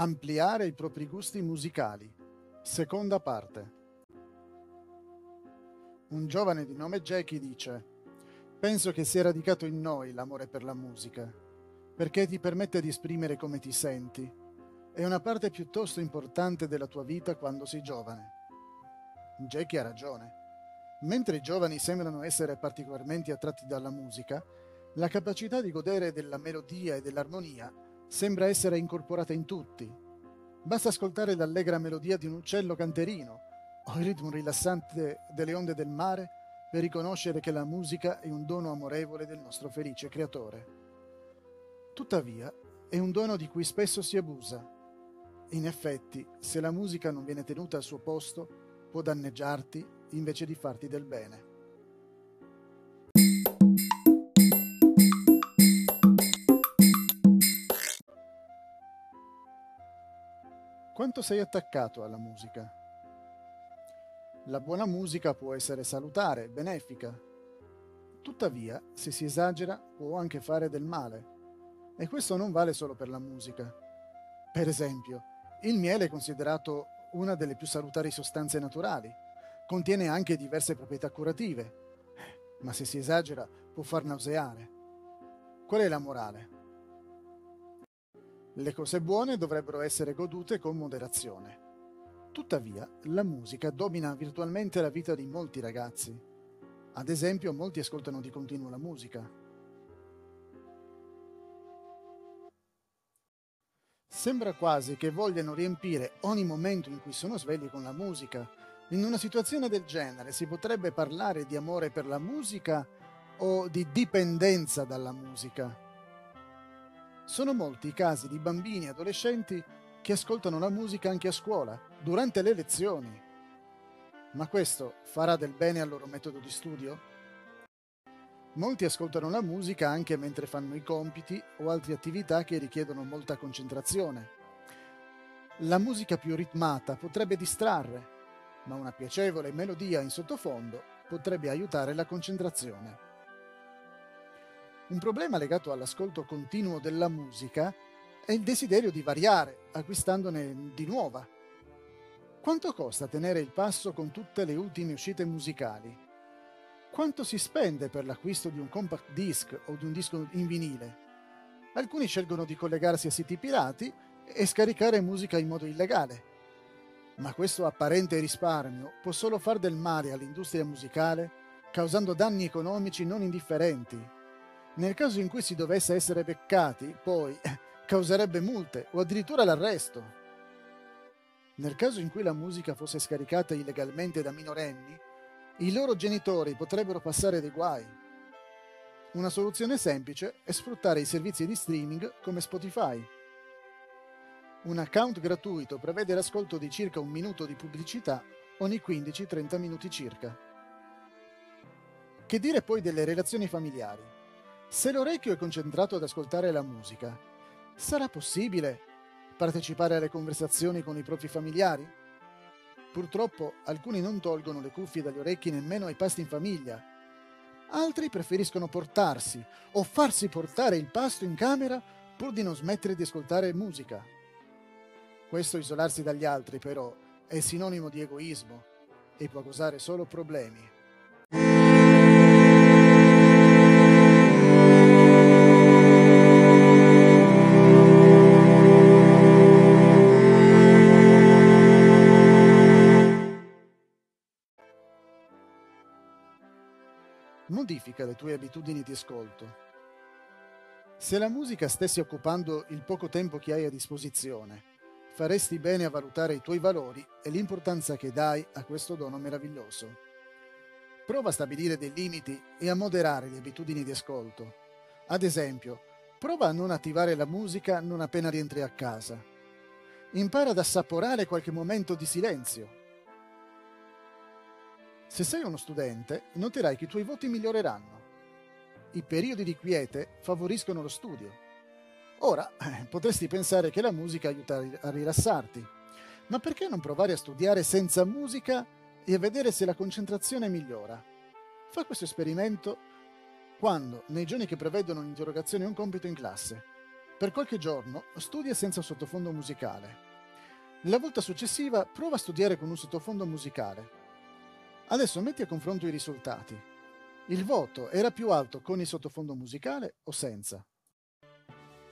Ampliare i propri gusti musicali. Seconda parte. Un giovane di nome Jackie dice Penso che sia radicato in noi l'amore per la musica, perché ti permette di esprimere come ti senti. È una parte piuttosto importante della tua vita quando sei giovane. Jackie ha ragione. Mentre i giovani sembrano essere particolarmente attratti dalla musica, la capacità di godere della melodia e dell'armonia sembra essere incorporata in tutti. Basta ascoltare l'allegra melodia di un uccello canterino o il ritmo rilassante delle onde del mare per riconoscere che la musica è un dono amorevole del nostro felice creatore. Tuttavia, è un dono di cui spesso si abusa. In effetti, se la musica non viene tenuta al suo posto, può danneggiarti invece di farti del bene. Quanto sei attaccato alla musica? La buona musica può essere salutare, benefica. Tuttavia, se si esagera, può anche fare del male. E questo non vale solo per la musica. Per esempio, il miele è considerato una delle più salutari sostanze naturali. Contiene anche diverse proprietà curative. Ma se si esagera, può far nauseare. Qual è la morale? Le cose buone dovrebbero essere godute con moderazione. Tuttavia, la musica domina virtualmente la vita di molti ragazzi. Ad esempio, molti ascoltano di continuo la musica. Sembra quasi che vogliano riempire ogni momento in cui sono svegli con la musica. In una situazione del genere si potrebbe parlare di amore per la musica o di dipendenza dalla musica. Sono molti i casi di bambini e adolescenti che ascoltano la musica anche a scuola, durante le lezioni. Ma questo farà del bene al loro metodo di studio? Molti ascoltano la musica anche mentre fanno i compiti o altre attività che richiedono molta concentrazione. La musica più ritmata potrebbe distrarre, ma una piacevole melodia in sottofondo potrebbe aiutare la concentrazione. Un problema legato all'ascolto continuo della musica è il desiderio di variare, acquistandone di nuova. Quanto costa tenere il passo con tutte le ultime uscite musicali? Quanto si spende per l'acquisto di un compact disc o di un disco in vinile? Alcuni scelgono di collegarsi a siti pirati e scaricare musica in modo illegale. Ma questo apparente risparmio può solo far del male all'industria musicale, causando danni economici non indifferenti nel caso in cui si dovesse essere beccati, poi causerebbe multe o addirittura l'arresto. Nel caso in cui la musica fosse scaricata illegalmente da minorenni, i loro genitori potrebbero passare dei guai. Una soluzione semplice è sfruttare i servizi di streaming come Spotify. Un account gratuito prevede l'ascolto di circa un minuto di pubblicità ogni 15-30 minuti circa. Che dire poi delle relazioni familiari? Se l'orecchio è concentrato ad ascoltare la musica, sarà possibile partecipare alle conversazioni con i propri familiari? Purtroppo alcuni non tolgono le cuffie dagli orecchi nemmeno ai pasti in famiglia. Altri preferiscono portarsi o farsi portare il pasto in camera pur di non smettere di ascoltare musica. Questo isolarsi dagli altri, però, è sinonimo di egoismo e può causare solo problemi. Modifica le tue abitudini di ascolto. Se la musica stesse occupando il poco tempo che hai a disposizione, faresti bene a valutare i tuoi valori e l'importanza che dai a questo dono meraviglioso. Prova a stabilire dei limiti e a moderare le abitudini di ascolto. Ad esempio, prova a non attivare la musica non appena rientri a casa. Impara ad assaporare qualche momento di silenzio se sei uno studente, noterai che i tuoi voti miglioreranno. I periodi di quiete favoriscono lo studio. Ora, eh, potresti pensare che la musica aiuta a rilassarti, ma perché non provare a studiare senza musica e a vedere se la concentrazione migliora? Fa questo esperimento quando, nei giorni che prevedono un'interrogazione o un compito in classe. Per qualche giorno studia senza sottofondo musicale. La volta successiva prova a studiare con un sottofondo musicale. Adesso metti a confronto i risultati. Il voto era più alto con il sottofondo musicale o senza?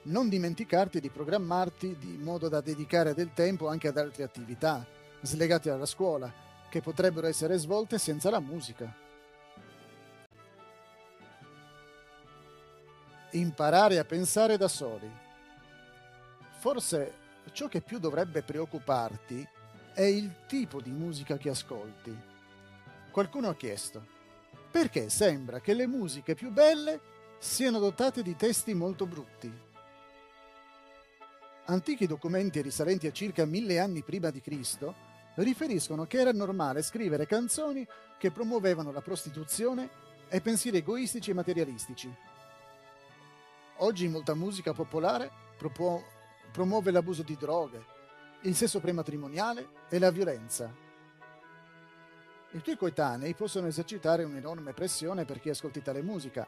Non dimenticarti di programmarti di modo da dedicare del tempo anche ad altre attività, slegate dalla scuola, che potrebbero essere svolte senza la musica. Imparare a pensare da soli. Forse ciò che più dovrebbe preoccuparti è il tipo di musica che ascolti. Qualcuno ha chiesto, perché sembra che le musiche più belle siano dotate di testi molto brutti? Antichi documenti risalenti a circa mille anni prima di Cristo riferiscono che era normale scrivere canzoni che promuovevano la prostituzione e pensieri egoistici e materialistici. Oggi molta musica popolare promuove l'abuso di droghe, il sesso prematrimoniale e la violenza. I tuoi coetanei possono esercitare un'enorme pressione per chi ascolti tale musica,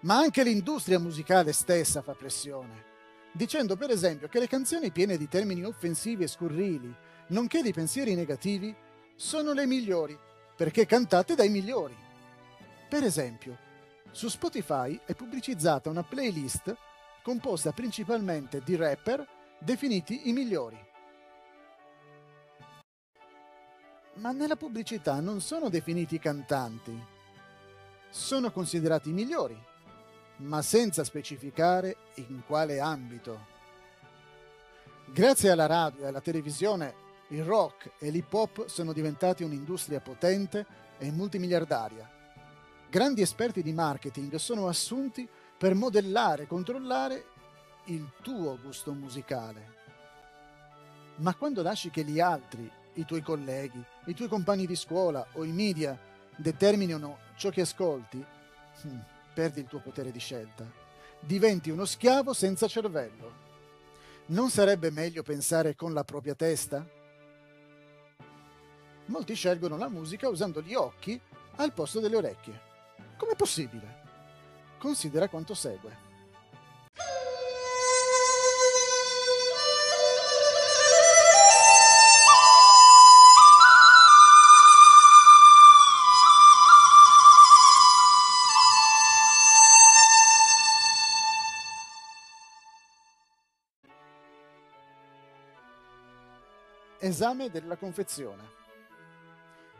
ma anche l'industria musicale stessa fa pressione dicendo per esempio che le canzoni piene di termini offensivi e scurrili, nonché di pensieri negativi, sono le migliori, perché cantate dai migliori. Per esempio, su Spotify è pubblicizzata una playlist composta principalmente di rapper definiti i migliori. Ma nella pubblicità non sono definiti cantanti, sono considerati i migliori ma senza specificare in quale ambito. Grazie alla radio e alla televisione, il rock e l'hip hop sono diventati un'industria potente e multimiliardaria. Grandi esperti di marketing sono assunti per modellare e controllare il tuo gusto musicale. Ma quando lasci che gli altri, i tuoi colleghi, i tuoi compagni di scuola o i media determinino ciò che ascolti, hmm, perdi il tuo potere di scelta. Diventi uno schiavo senza cervello. Non sarebbe meglio pensare con la propria testa? Molti scelgono la musica usando gli occhi al posto delle orecchie. Com'è possibile? Considera quanto segue. Esame della confezione.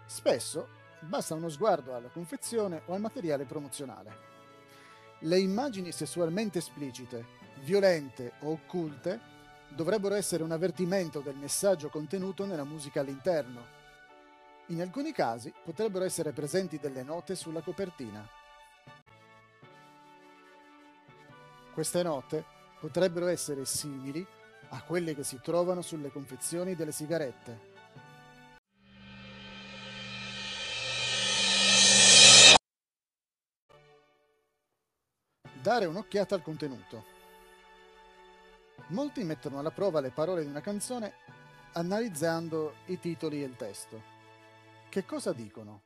Spesso basta uno sguardo alla confezione o al materiale promozionale. Le immagini sessualmente esplicite, violente o occulte dovrebbero essere un avvertimento del messaggio contenuto nella musica all'interno. In alcuni casi potrebbero essere presenti delle note sulla copertina. Queste note potrebbero essere simili a quelle che si trovano sulle confezioni delle sigarette. Dare un'occhiata al contenuto. Molti mettono alla prova le parole di una canzone analizzando i titoli e il testo. Che cosa dicono?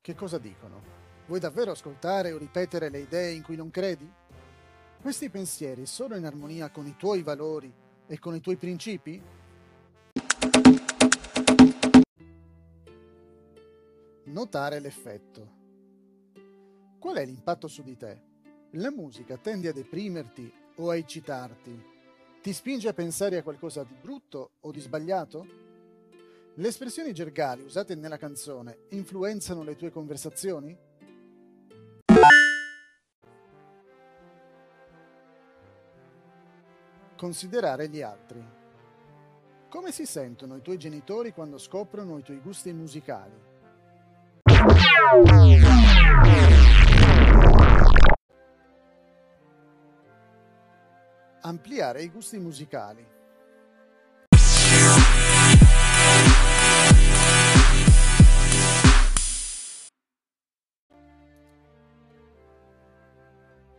Che cosa dicono? Vuoi davvero ascoltare o ripetere le idee in cui non credi? Questi pensieri sono in armonia con i tuoi valori e con i tuoi principi? Notare l'effetto. Qual è l'impatto su di te? La musica tende a deprimerti o a eccitarti? Ti spinge a pensare a qualcosa di brutto o di sbagliato? Le espressioni gergali usate nella canzone influenzano le tue conversazioni? Considerare gli altri. Come si sentono i tuoi genitori quando scoprono i tuoi gusti musicali? Ampliare i gusti musicali.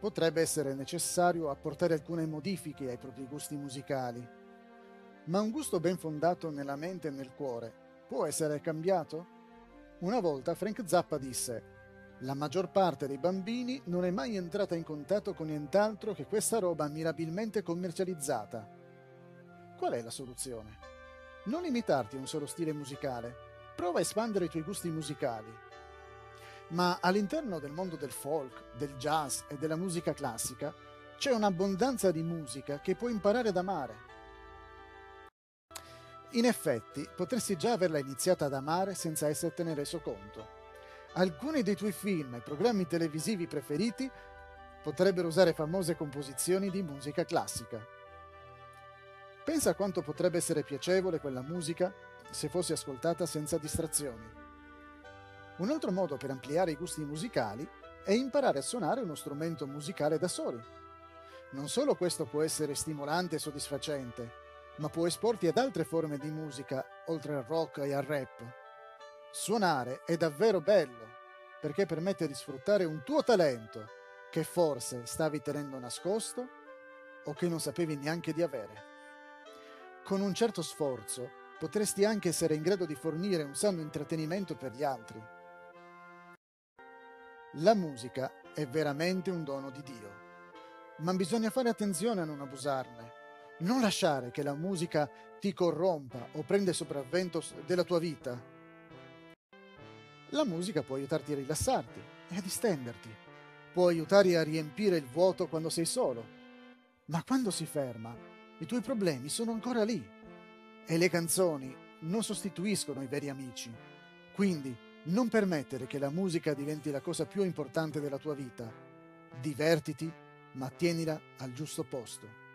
Potrebbe essere necessario apportare alcune modifiche ai propri gusti musicali. Ma un gusto ben fondato nella mente e nel cuore può essere cambiato? Una volta Frank Zappa disse: La maggior parte dei bambini non è mai entrata in contatto con nient'altro che questa roba mirabilmente commercializzata. Qual è la soluzione? Non limitarti a un solo stile musicale, prova a espandere i tuoi gusti musicali. Ma all'interno del mondo del folk, del jazz e della musica classica c'è un'abbondanza di musica che puoi imparare ad amare. In effetti, potresti già averla iniziata ad amare senza essertene reso conto alcuni dei tuoi film e programmi televisivi preferiti potrebbero usare famose composizioni di musica classica. Pensa a quanto potrebbe essere piacevole quella musica se fosse ascoltata senza distrazioni. Un altro modo per ampliare i gusti musicali è imparare a suonare uno strumento musicale da soli. Non solo questo può essere stimolante e soddisfacente, ma può esporti ad altre forme di musica, oltre al rock e al rap. Suonare è davvero bello perché permette di sfruttare un tuo talento che forse stavi tenendo nascosto o che non sapevi neanche di avere. Con un certo sforzo potresti anche essere in grado di fornire un sano intrattenimento per gli altri. La musica è veramente un dono di Dio, ma bisogna fare attenzione a non abusarne. Non lasciare che la musica ti corrompa o prenda sopravvento della tua vita la musica può aiutarti a rilassarti e a distenderti. Può aiutare a riempire il vuoto quando sei solo. Ma quando si ferma, i tuoi problemi sono ancora lì. E le canzoni non sostituiscono i veri amici. Quindi non permettere che la musica diventi la cosa più importante della tua vita. Divertiti, ma tienila al giusto posto.